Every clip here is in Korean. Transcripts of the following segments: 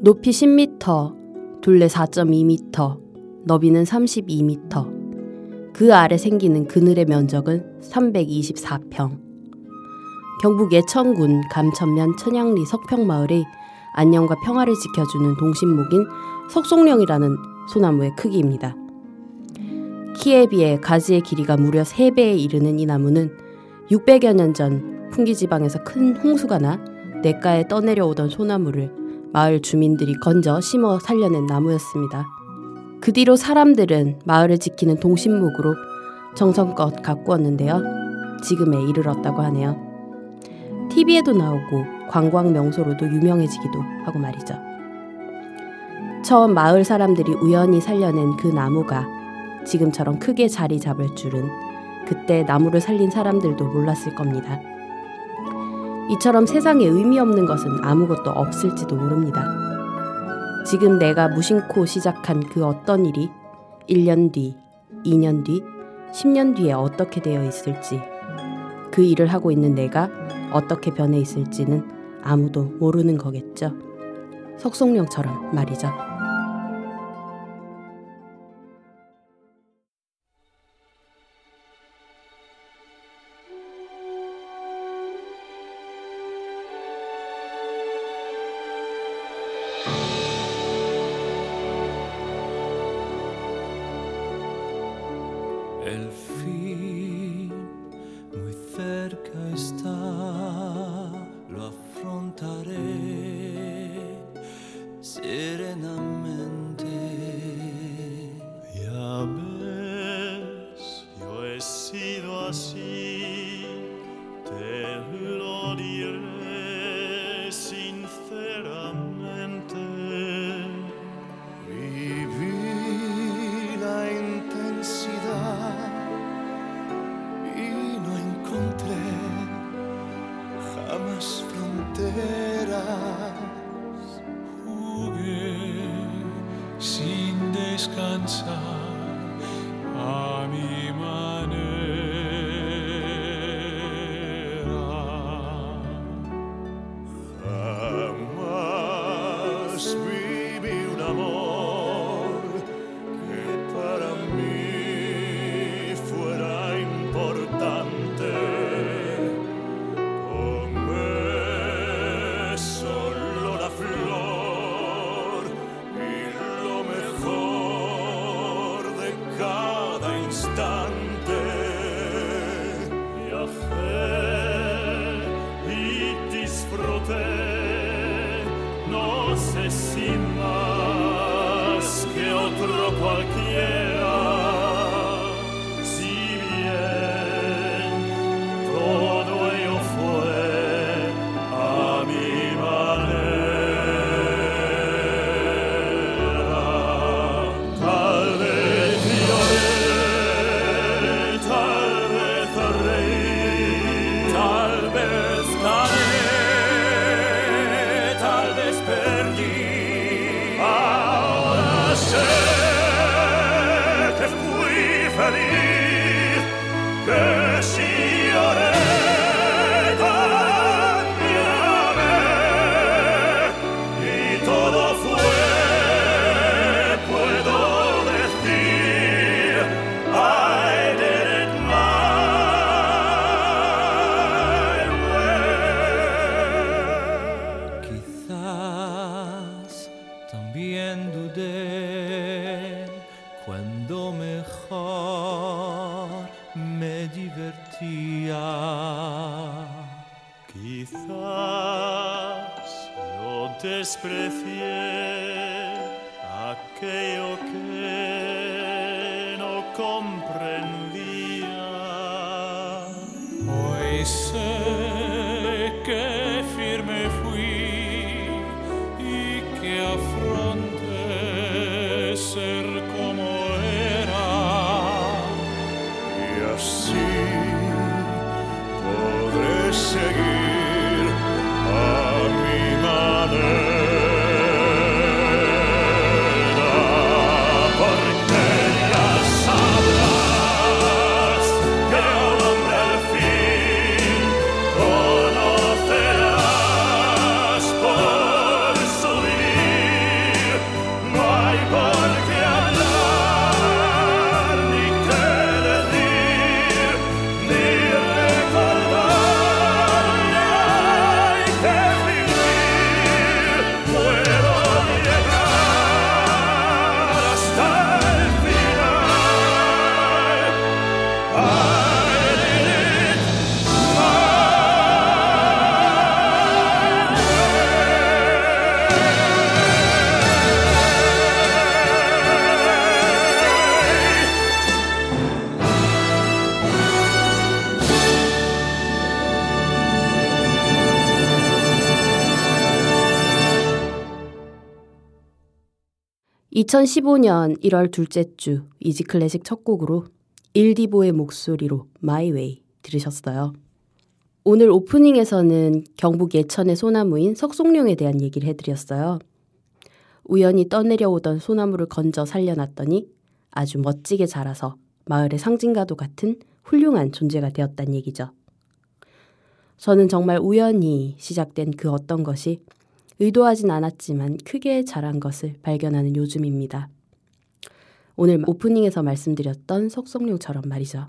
높이 10m, 둘레 4.2m, 너비는 32m. 그 아래 생기는 그늘의 면적은 324평. 경북 예천군 감천면 천양리 석평마을의 안녕과 평화를 지켜주는 동신목인 석송령이라는 소나무의 크기입니다. 키에 비해 가지의 길이가 무려 3배에 이르는 이 나무는 600여 년 전 풍기지방에서 큰 홍수가 나 냇가에 떠내려오던 소나무를 마을 주민들이 건져 심어 살려낸 나무였습니다. 그 뒤로 사람들은 마을을 지키는 동신목으로 정성껏 가꾸었는데요. 지금에 이르렀다고 하네요. TV에도 나오고 관광 명소로도 유명해지기도 하고 말이죠. 처음 마을 사람들이 우연히 살려낸 그 나무가 지금처럼 크게 자리 잡을 줄은 그때 나무를 살린 사람들도 몰랐을 겁니다. 이처럼 세상에 의미 없는 것은 아무것도 없을지도 모릅니다. 지금 내가 무심코 시작한 그 어떤 일이 1년 뒤, 2년 뒤, 10년 뒤에 어떻게 되어 있을지, 그 일을 하고 있는 내가 어떻게 변해 있을지는 아무도 모르는 거겠죠. 석송령처럼 말이죠. graces. 2015년 1월 둘째 주 Easy Classic 첫 곡으로 Il Divo의 목소리로 My Way 들으셨어요. 오늘 오프닝에서는 경북 예천의 소나무인 석송령에 대한 얘기를 해드렸어요. 우연히 떠내려오던 소나무를 건져 살려놨더니 아주 멋지게 자라서 마을의 상징과도 같은 훌륭한 존재가 되었단 얘기죠. 저는 정말 우연히 시작된 그 어떤 것이 의도하진 않았지만 크게 자란 것을 발견하는 요즘입니다. 오늘 오프닝에서 말씀드렸던 석성룡처럼 말이죠.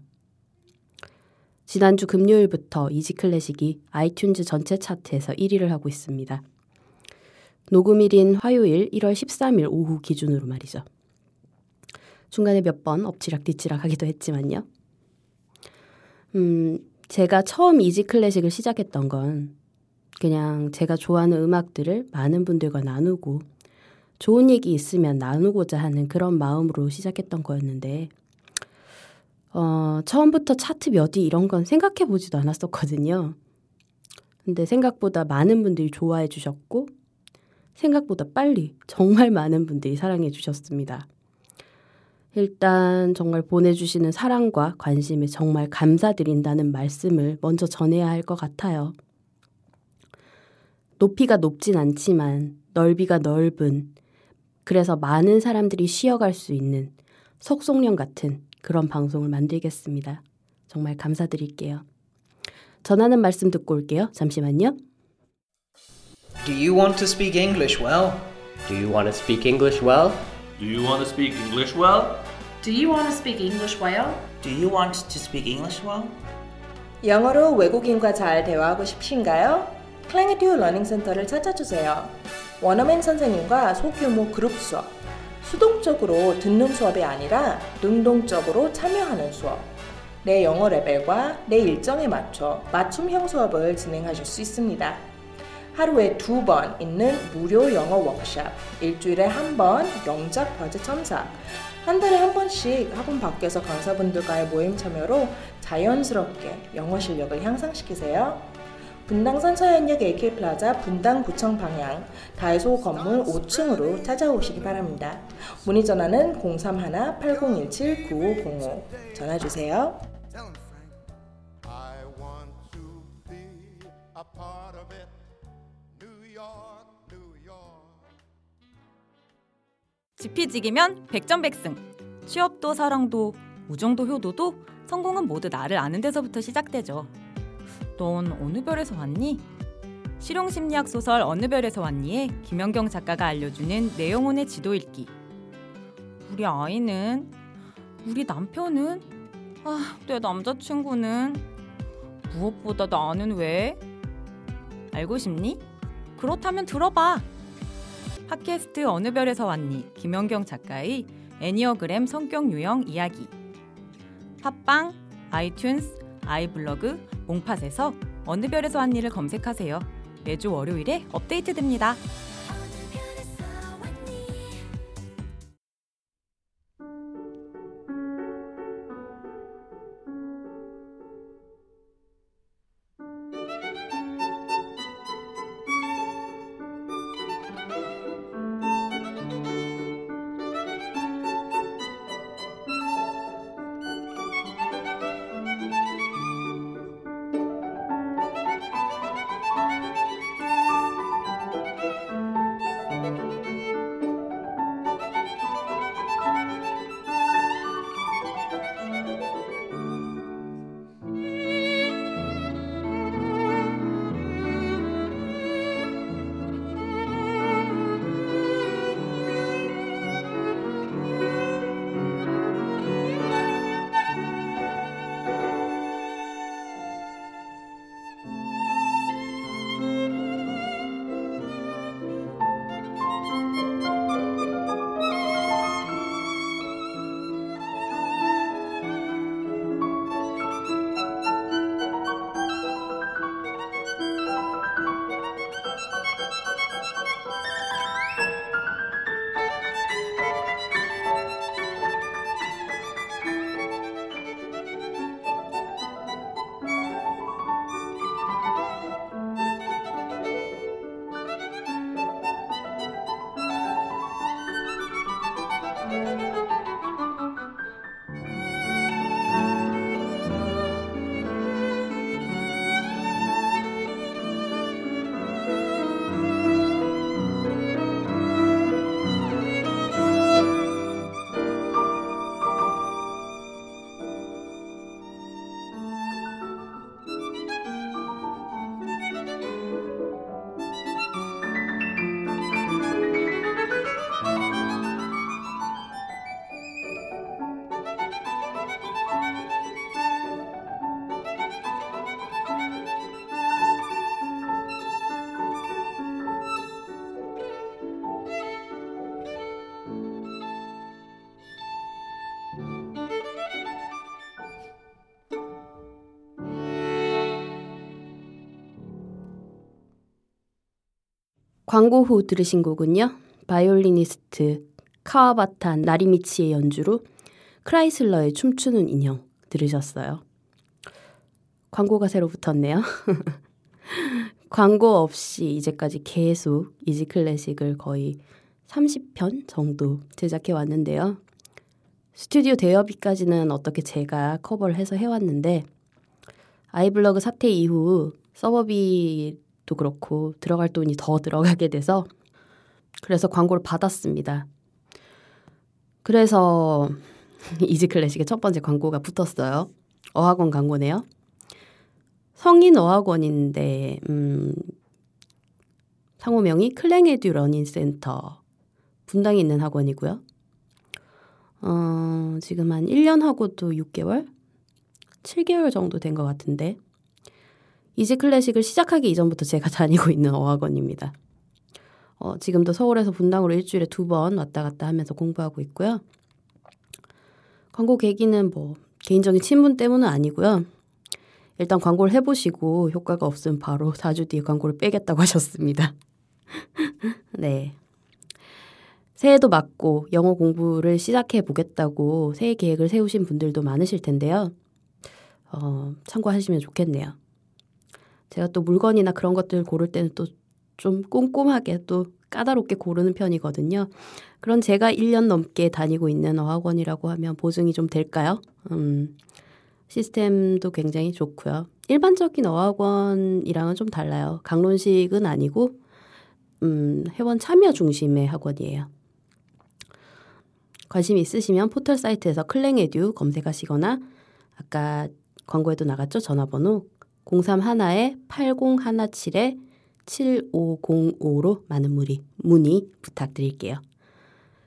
지난주 금요일부터 이지클래식이 아이튠즈 전체 차트에서 1위를 하고 있습니다. 녹음일인 화요일 1월 13일 오후 기준으로 말이죠. 중간에 몇 번 엎치락뒤치락 하기도 했지만요. 음, 제가 처음 이지클래식을 시작했던 건 그냥 제가 좋아하는 음악들을 많은 분들과 나누고 좋은 얘기 있으면 나누고자 하는 그런 마음으로 시작했던 거였는데 어, 처음부터 차트 몇 위 이런 건 생각해 보지도 않았었거든요. 근데 생각보다 많은 분들이 좋아해 주셨고 생각보다 빨리 정말 많은 분들이 사랑해 주셨습니다. 일단 정말 보내주시는 사랑과 관심에 정말 감사드린다는 말씀을 먼저 전해야 할 것 같아요. 높이가 높진 않지만 넓이가 넓은 그래서 많은 사람들이 쉬어갈 수 있는 석송령 같은 그런 방송을 만들겠습니다. 정말 감사드릴게요. 전하는 말씀 듣고 올게요. 잠시만요. Do you want to speak English well? Do you want to speak English well? Do you want to speak English well? Do you want to speak English well? Do you want to speak English well? 영어로 외국인과 잘 대화하고 싶으신가요? 클랭에듀 learning센터를 찾아주세요. 원어민 선생님과 소규모 그룹 수업, 수동적으로 듣는 수업이 아니라 능동적으로 참여하는 수업, 내 영어 레벨과 내 일정에 맞춰 맞춤형 수업을 진행하실 수 있습니다. 하루에 두 번 있는 무료 영어 워크샵, 일주일에 한 번 영작 과제 첨삭, 한 달에 한 번씩 학원 밖에서 강사분들과의 모임 참여로 자연스럽게 영어 실력을 향상시키세요. 분당선 서현역 AK플라자 분당구청 방향 다이소 건물 5층으로 찾아오시기 바랍니다. 문의 전화는 031-8017-9505 전화 주세요. I want to be a part of it. New York, New York. 지피지기면 백전백승. 취업도 사랑도 우정도 효도도 성공은 모두 나를 아는 데서부터 시작되죠. 넌 어느 별에서 왔니? 실용심리학 소설 어느 별에서 왔니에 김연경 작가가 알려주는 내 영혼의 지도 읽기. 우리 아이는 우리 남편은 아, 내 남자친구는 무엇보다 나는 왜? 알고 싶니? 그렇다면 들어봐. 팟캐스트 어느 별에서 왔니? 김연경 작가의 애니어그램 성격 유형 이야기. 팟빵, 아이튠스, 아이블로그, 몽팟에서 어느 별에서 한 일을 검색하세요. 매주 월요일에 업데이트됩니다. 광고 후 들으신 곡은요. 바이올리니스트 카와바타 나리미치의 연주로 크라이슬러의 춤추는 인형 들으셨어요. 광고가 새로 붙었네요. 광고 없이 이제까지 계속 이지 클래식을 거의 30편 정도 제작해 왔는데요. 스튜디오 대여비까지는 어떻게 제가 커버를 해서 해왔는데 아이블러그 사태 이후 서버비 도 그렇고 들어갈 돈이 더 들어가게 돼서 그래서 광고를 받았습니다. 그래서 이지 클래식의 첫 번째 광고가 붙었어요. 어학원 광고네요. 성인 어학원인데 음, 상호명이 클랭에듀 러닝 센터 분당에 있는 학원이고요. 어, 지금 한 1년 하고도 6개월? 7개월 정도 된 것 같은데 이지 클래식을 시작하기 이전부터 제가 다니고 있는 어학원입니다. 어, 지금도 서울에서 분당으로 일주일에 두 번 왔다 갔다 하면서 공부하고 있고요. 광고 계기는 뭐 개인적인 친분 때문은 아니고요. 일단 광고를 해보시고 효과가 없으면 바로 4주 뒤에 광고를 빼겠다고 하셨습니다. 네. 새해도 맞고 영어 공부를 시작해 보겠다고 새해 계획을 세우신 분들도 많으실 텐데요. 어, 참고하시면 좋겠네요. 제가 또 물건이나 그런 것들 고를 때는 또 좀 꼼꼼하게 또 까다롭게 고르는 편이거든요. 그런 제가 1년 넘게 다니고 있는 어학원이라고 하면 보증이 좀 될까요? 음, 시스템도 굉장히 좋고요. 일반적인 어학원이랑은 좀 달라요. 강론식은 아니고 음, 회원 참여 중심의 학원이에요. 관심 있으시면 포털 사이트에서 클랭에듀 검색하시거나 아까 광고에도 나갔죠? 전화번호 031-8017-7505로 많은 문의, 문의 부탁드릴게요.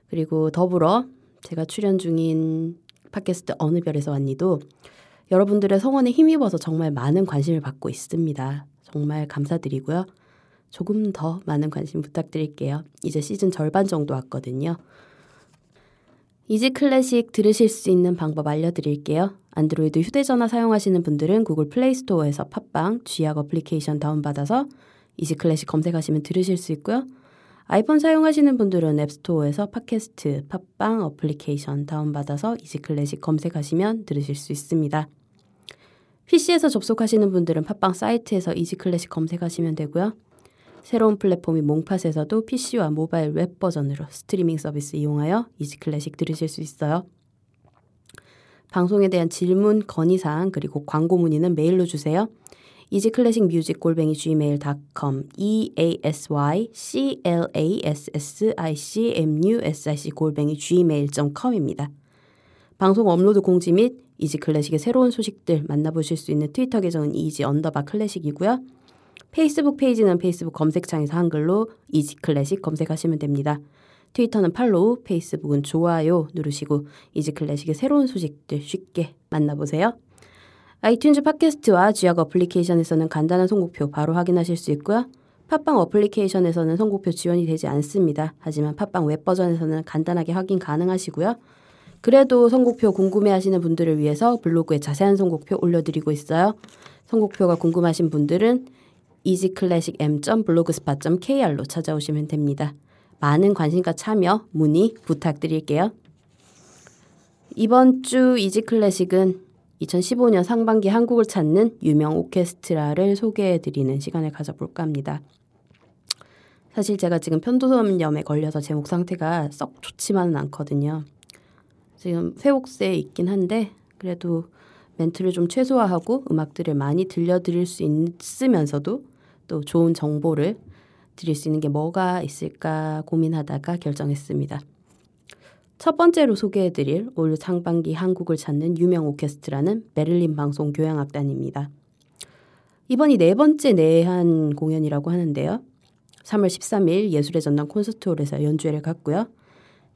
그리고 더불어 제가 출연 중인 팟캐스트 어느 별에서 왔니도 여러분들의 성원에 힘입어서 정말 많은 관심을 받고 있습니다. 정말 감사드리고요. 조금 더 많은 관심 부탁드릴게요. 이제 시즌 절반 정도 왔거든요. 이지 클래식 들으실 수 있는 방법 알려드릴게요. 안드로이드 휴대전화 사용하시는 분들은 구글 플레이스토어에서 팟빵, 쥐약 어플리케이션 다운받아서 이지 클래식 검색하시면 들으실 수 있고요. 아이폰 사용하시는 분들은 앱스토어에서 팟캐스트, 팟빵 어플리케이션 다운받아서 이지 클래식 검색하시면 들으실 수 있습니다. PC에서 접속하시는 분들은 팟빵 사이트에서 이지 클래식 검색하시면 되고요. 새로운 플랫폼인 몽팟에서도 PC와 모바일 웹 버전으로 스트리밍 서비스 이용하여 이지 클래식 들으실 수 있어요. 방송에 대한 질문, 건의사항, 그리고 광고 문의는 메일로 주세요. easyclassicmusic 골뱅이 gmail.com e a s y c l a s s i c m u s i c 골뱅이 gmail.com입니다. 방송 업로드 공지 및 이지클래식의 새로운 소식들 만나보실 수 있는 트위터 계정은 easy underbar classic이고요. 페이스북 페이지는 페이스북 검색창에서 한글로 이지클래식 검색하시면 됩니다. 트위터는 팔로우, 페이스북은 좋아요 누르시고 이지클래식의 새로운 소식들 쉽게 만나보세요. 아이튠즈 팟캐스트와 지역 어플리케이션에서는 간단한 선곡표 바로 확인하실 수 있고요. 팟빵 어플리케이션에서는 선곡표 지원이 되지 않습니다. 하지만 팟빵 웹 버전에서는 간단하게 확인 가능하시고요. 그래도 선곡표 궁금해하시는 분들을 위해서 블로그에 자세한 선곡표 올려드리고 있어요. 선곡표가 궁금하신 분들은 easyclassicm.blogspot.kr로 찾아오시면 됩니다. 많은 관심과 참여, 문의 부탁드릴게요. 이번 주 이지 클래식은 2015년 상반기 한국을 찾는 유명 오케스트라를 소개해드리는 시간을 가져볼까 합니다. 사실 제가 지금 편도선염에 걸려서 제 목 상태가 썩 좋지만은 않거든요. 지금 회복세에 있긴 한데 그래도 멘트를 좀 최소화하고 음악들을 많이 들려드릴 수 있으면서도 또 좋은 정보를 드릴 수 있는 게 뭐가 있을까 고민하다가 결정했습니다. 첫 번째로 소개해드릴 올 상반기 한국을 찾는 유명 오케스트라는 베를린 방송 교향악단입니다. 이번이 네 번째 내한 공연이라고 하는데요. 3월 13일 예술의 전당 콘서트홀에서 연주회를 갔고요.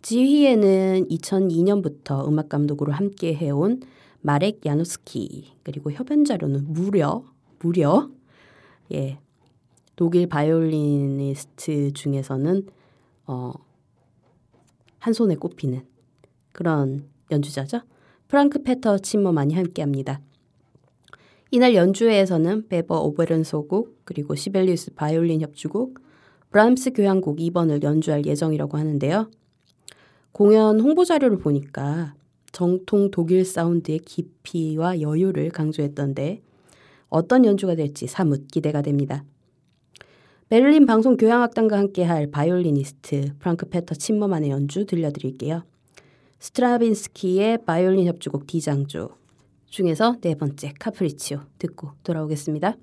지휘에는 2002년부터 음악 감독으로 함께 해온 마렉 야누스키 그리고 협연자로는 무려 무려 예 독일 바이올리니스트 중에서는 어, 한 손에 꼽히는 그런 연주자죠. 프랑크 페터 침머만이 함께합니다. 이날 연주회에서는 베버 오베론 서곡 그리고 시벨리우스 바이올린 협주곡 브람스 교향곡 2번을 연주할 예정이라고 하는데요. 공연 홍보 자료를 보니까 정통 독일 사운드의 깊이와 여유를 강조했던데 어떤 연주가 될지 사뭇 기대가 됩니다. 베를린 방송 교향악단과 함께할 바이올리니스트 프랑크 페터 침머만의 연주 들려드릴게요. 스트라빈스키의 바이올린 협주곡 D장조 중에서 네 번째 카프리치오 듣고 돌아오겠습니다.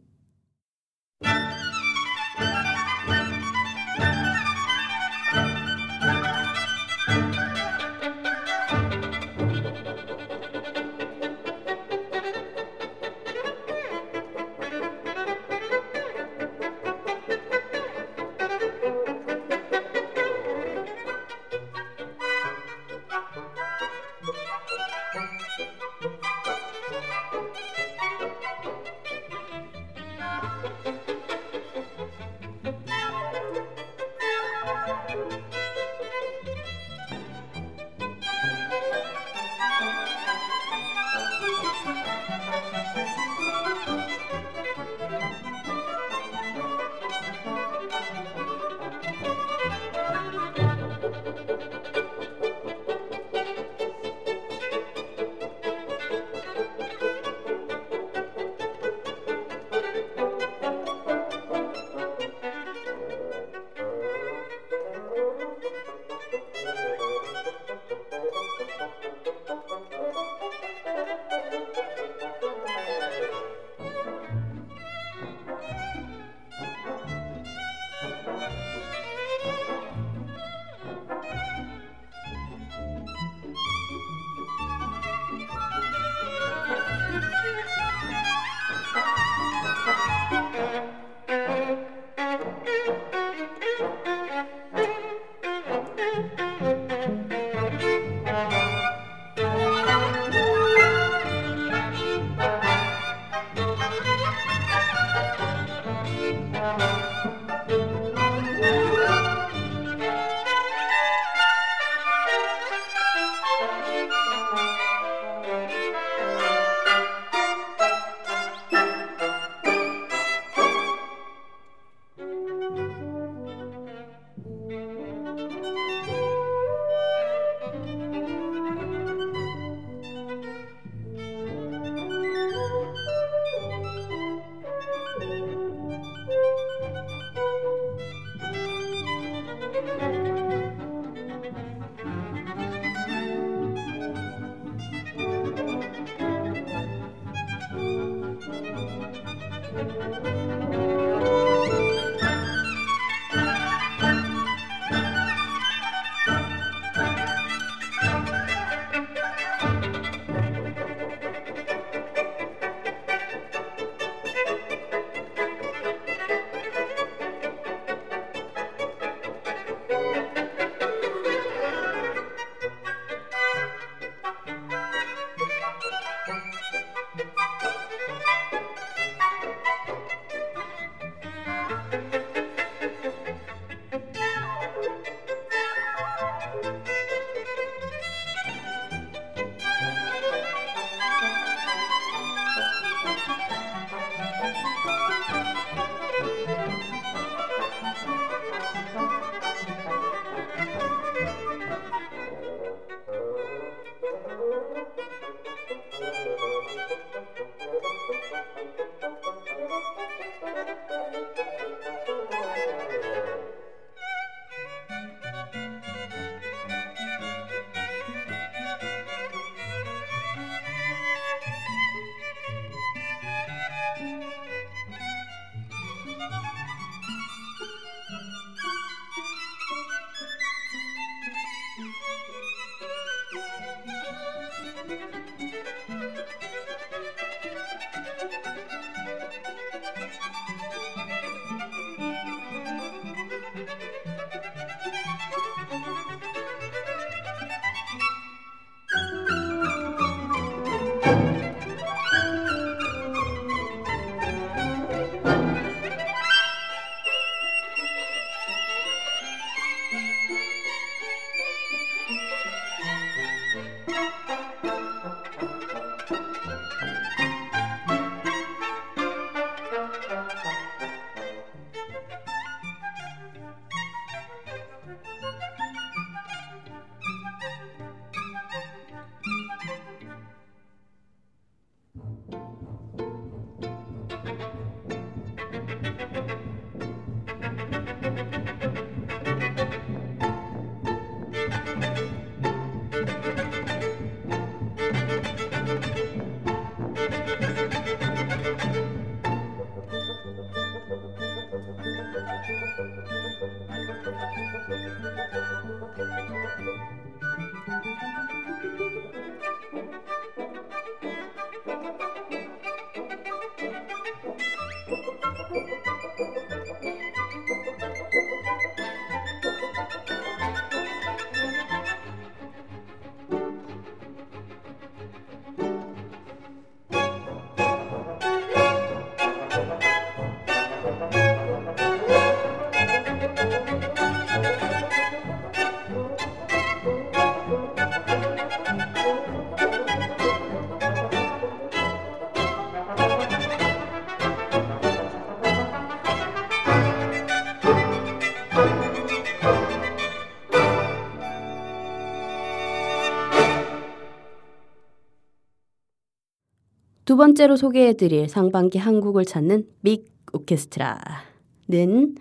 두 번째로 소개해드릴 상반기 한국을 찾는 Big 오케스트라는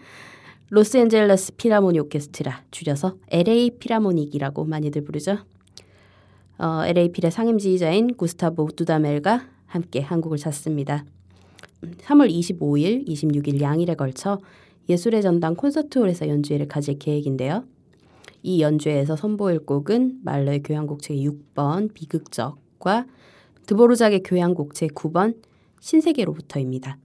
로스앤젤레스 필하모닉 오케스트라 줄여서 LA 필하모닉이라고 많이들 부르죠. 어, LA 필의 상임 지휘자인 구스타보 두다멜과 함께 한국을 찾습니다. 3월 25일, 26일 양일에 걸쳐 예술의 전당 콘서트홀에서 연주회를 가질 계획인데요. 이 연주회에서 선보일 곡은 말러의 교향곡 제6번 비극적과 드보르작의 교향곡 제9번 신세계로부터입니다.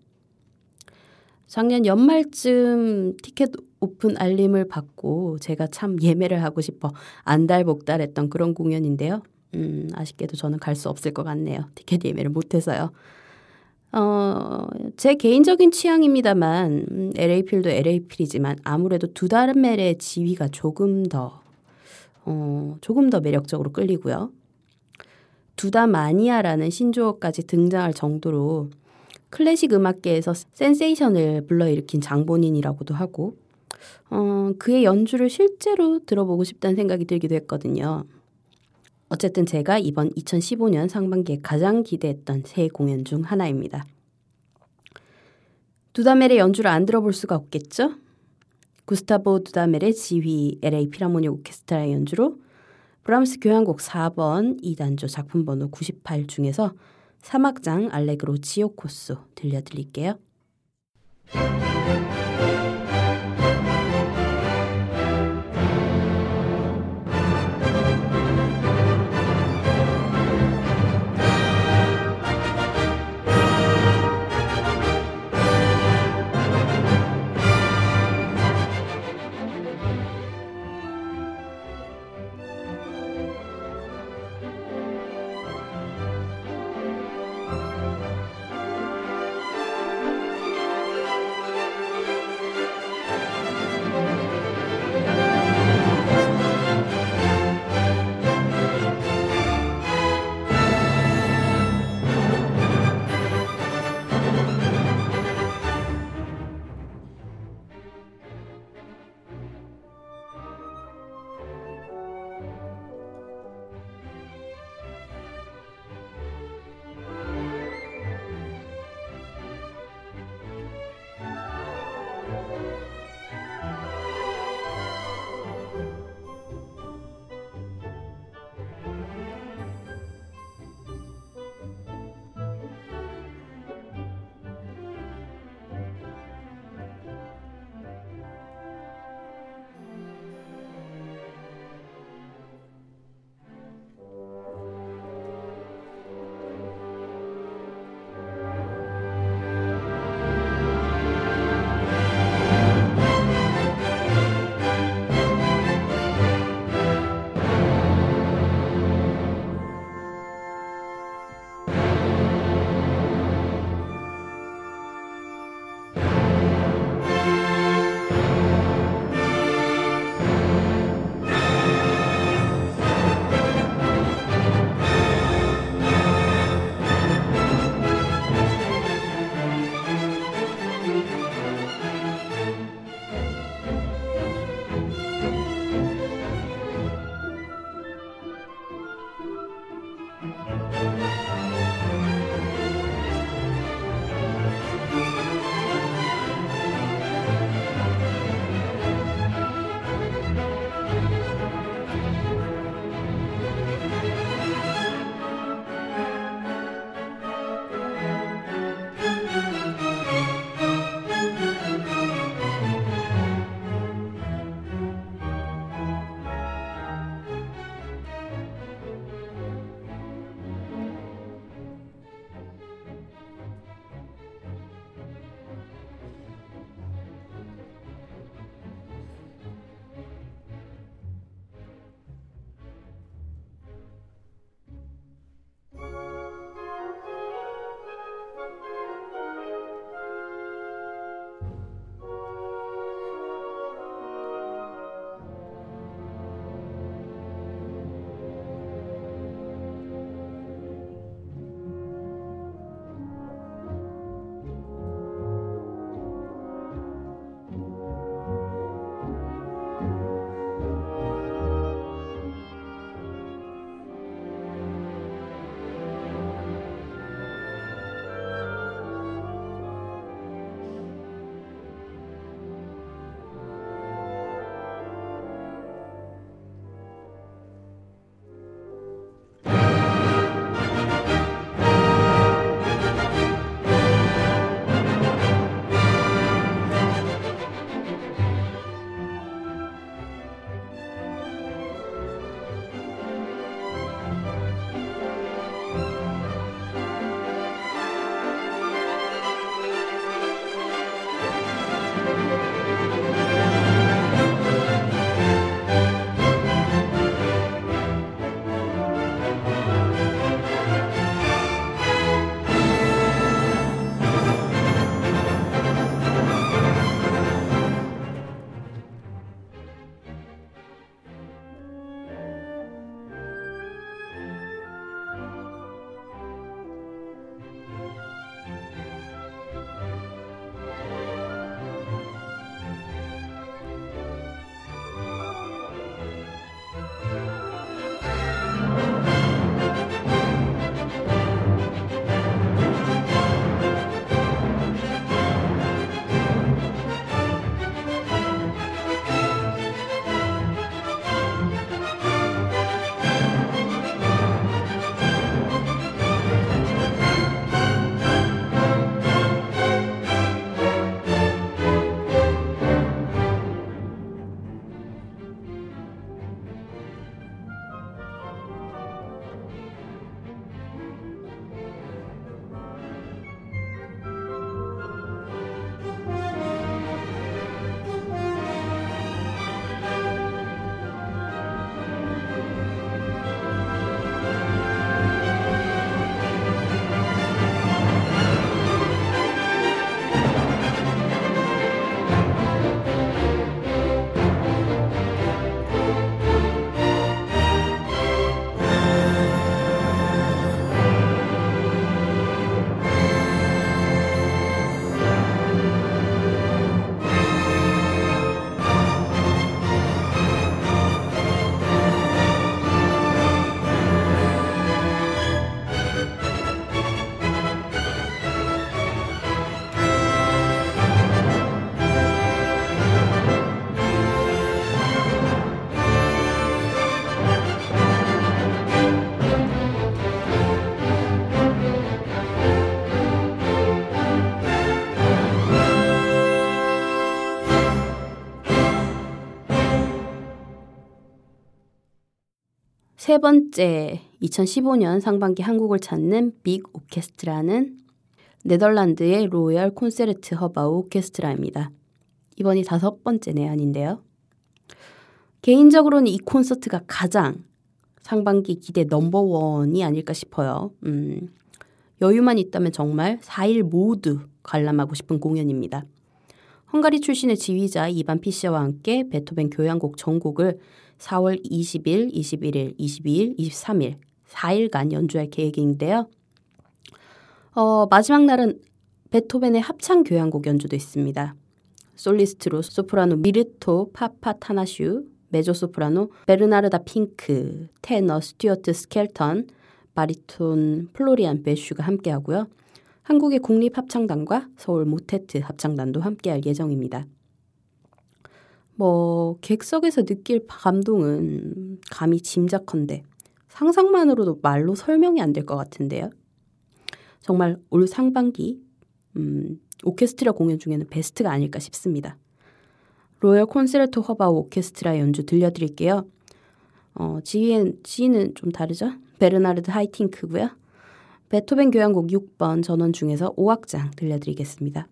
작년 연말쯤 티켓 오픈 알림을 받고 제가 참 예매를 하고 싶어 안달복달했던 그런 공연인데요. 음, 아쉽게도 저는 갈 수 없을 것 같네요. 티켓 예매를 못해서요. 어, 제 개인적인 취향입니다만 음, LA필도 LA필이지만 아무래도 두 다른 멜의 지휘가 조금 더 어, 조금 더 매력적으로 끌리고요. 두다 마니아라는 신조어까지 등장할 정도로 클래식 음악계에서 센세이션을 불러일으킨 장본인이라고도 하고 어, 그의 연주를 실제로 들어보고 싶다는 생각이 들기도 했거든요. 어쨌든 제가 이번 2015년 상반기에 가장 기대했던 새 공연 중 하나입니다. 두다멜의 연주를 안 들어볼 수가 없겠죠? 구스타보 두다멜의 지휘 LA 피라모니 오케스트라의 연주로 브람스 교향곡 4번 2단조 작품 번호 98 중에서 사막장 알레그로 지오 코스 들려드릴게요. 세 번째 2015년 상반기 한국을 찾는 빅 오케스트라는 네덜란드의 로열 콘세르트 허바우 오케스트라입니다. 이번이 다섯 번째 내한인데요. 개인적으로는 이 콘서트가 가장 상반기 기대 넘버원이 아닐까 싶어요. 음, 여유만 있다면 정말 4일 모두 관람하고 싶은 공연입니다. 헝가리 출신의 지휘자 이반 피셔와 함께 베토벤 교향곡 전곡을 4월 20일, 21일, 22일, 23일 4일간 연주할 계획인데요. 어, 마지막 날은 베토벤의 합창 교향곡 연주도 있습니다. 솔리스트로 소프라노 미르토 파파타나슈, 메조소프라노 베르나르다 핑크, 테너 스튜어트 스켈턴, 바리톤 플로리안 베슈가 함께하고요. 한국의 국립합창단과 서울 모테트 합창단도 함께할 예정입니다. 뭐 객석에서 느낄 감동은 감히 짐작컨대 상상만으로도 말로 설명이 안 될 것 같은데요. 정말 올 상반기 음, 오케스트라 공연 중에는 베스트가 아닐까 싶습니다. 로열 콘세르토 허바우 오케스트라 연주 들려드릴게요. 어, 지휘는, 지휘는 좀 다르죠? 베르나르드 하이팅크고요. 베토벤 교향곡 6번 전원 중에서 5악장 들려드리겠습니다.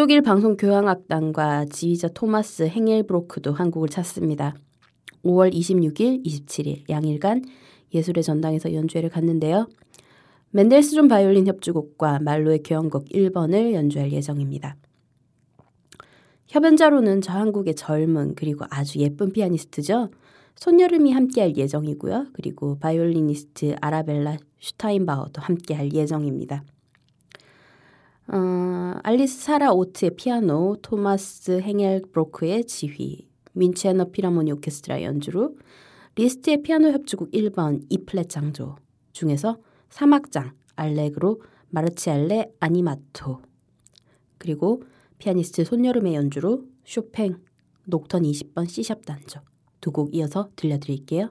독일 방송 교향악단과 지휘자 토마스 헹엘브로크도 한국을 찾습니다. 5월 26일, 27일 양일간 예술의 전당에서 연주회를 갖는데요. 멘델스존 바이올린 협주곡과 말러의 교향곡 1번을 연주할 예정입니다. 협연자로는 저 한국의 젊은 그리고 아주 예쁜 피아니스트죠. 손열음이 함께할 예정이고요. 그리고 바이올리니스트 아라벨라 슈타인바허도 함께할 예정입니다. 어, 알리스 사라 오트의 피아노, 토마스 헹엘브로크의 지휘, 뮌헤너 필하모니 오케스트라 연주로 리스트의 피아노 협주곡 1번 E플랫 장조 중에서 3악장 Allegro marziale animato 그리고 피아니스트 손열음의 연주로 쇼팽 녹턴 20번 C샵 단조 두 곡 이어서 들려드릴게요.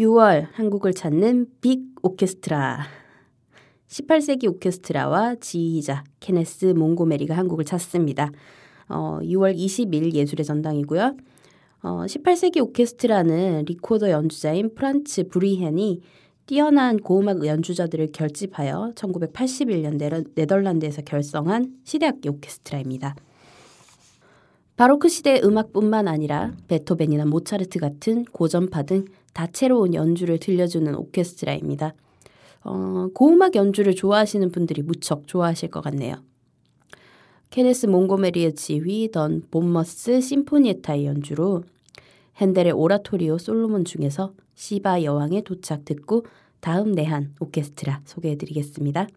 6월 한국을 찾는 Big 오케스트라 18세기 오케스트라와 지휘자 케네스 몽고메리가 한국을 찾습니다. 어, 6월 20일 예술의 전당이고요. 어, 18세기 오케스트라는 리코더 연주자인 프란츠 브뤼헨이 뛰어난 고음악 연주자들을 결집하여 1981년 네덜란드에서 결성한 시대악기 오케스트라입니다. 바로크 시대 음악뿐만 아니라 베토벤이나 모차르트 같은 고전파 등 다채로운 연주를 들려주는 오케스트라입니다. 어, 고음악 연주를 좋아하시는 분들이 무척 좋아하실 것 같네요. 케네스 몽고메리의 지휘 던 본머스 심포니에타의 연주로 핸델의 오라토리오 솔로몬 중에서 시바 여왕의 도착 듣고 다음 내한 오케스트라 소개해드리겠습니다.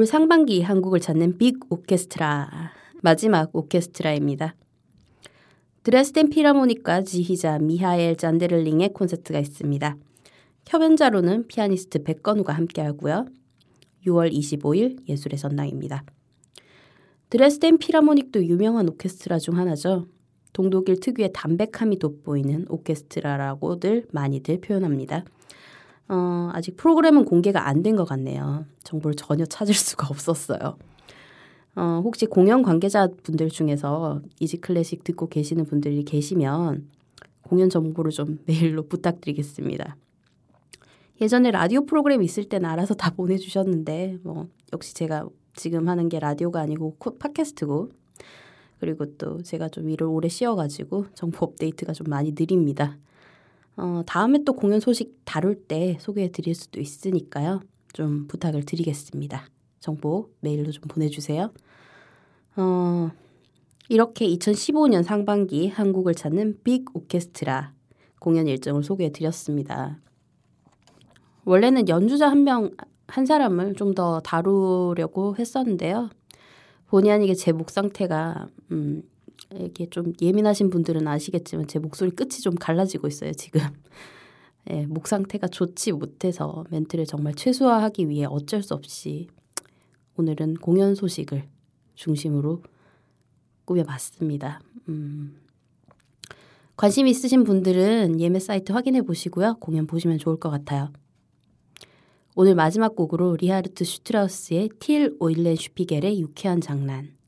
올 상반기 한국을 찾는 빅 오케스트라 마지막 오케스트라입니다. 드레스덴 피라모니카 지휘자 미하엘 잔데를링의 콘서트가 있습니다. 협연자로는 피아니스트 백건우가 함께하고요. 6월 25일 예술의 전당입니다. 드레스덴 피라모닉도 유명한 오케스트라 중 하나죠. 동독일 특유의 담백함이 돋보이는 오케스트라라고들 많이들 표현합니다. 어, 아직 프로그램은 공개가 안 된 것 같네요. 정보를 전혀 찾을 수가 없었어요. 어, 혹시 공연 관계자분들 중에서 이지 클래식 듣고 계시는 분들이 계시면 공연 정보를 좀 메일로 부탁드리겠습니다. 예전에 라디오 프로그램 있을 때는 알아서 다 보내주셨는데 뭐 역시 제가 지금 하는 게 라디오가 아니고 팟캐스트고 그리고 또 제가 좀 일을 오래 쉬어가지고 정보 업데이트가 좀 많이 느립니다. 어, 다음에 또 공연 소식 다룰 때 소개해 드릴 수도 있으니까요. 좀 부탁을 드리겠습니다. 정보 메일로 좀 보내주세요. 어, 이렇게 2015년 상반기 한국을 찾는 빅 오케스트라 공연 일정을 소개해 드렸습니다. 원래는 연주자 한 명, 한 사람을 좀 더 다루려고 했었는데요. 본의 아니게 제 목 상태가, 음, 이게 좀 예민하신 분들은 아시겠지만 제 목소리 끝이 좀 갈라지고 있어요 지금. 예, 목 상태가 좋지 못해서 멘트를 정말 최소화하기 위해 어쩔 수 없이 오늘은 공연 소식을 중심으로 꾸며봤습니다. 음, 관심 있으신 분들은 예매 사이트 확인해 보시고요. 공연 보시면 좋을 것 같아요. 오늘 마지막 곡으로 리하르트 슈트라우스의 틸 오일렌 슈피겔의 유쾌한 장난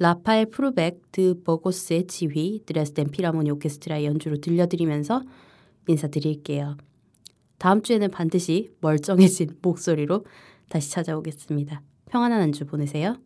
라파엘 프루백 드 버고스의 지휘 드레스덴 피라모니 오케스트라의 연주로 들려드리면서 인사드릴게요. 다음 주에는 반드시 멀쩡해진 목소리로 다시 찾아오겠습니다. 평안한 한 주 보내세요.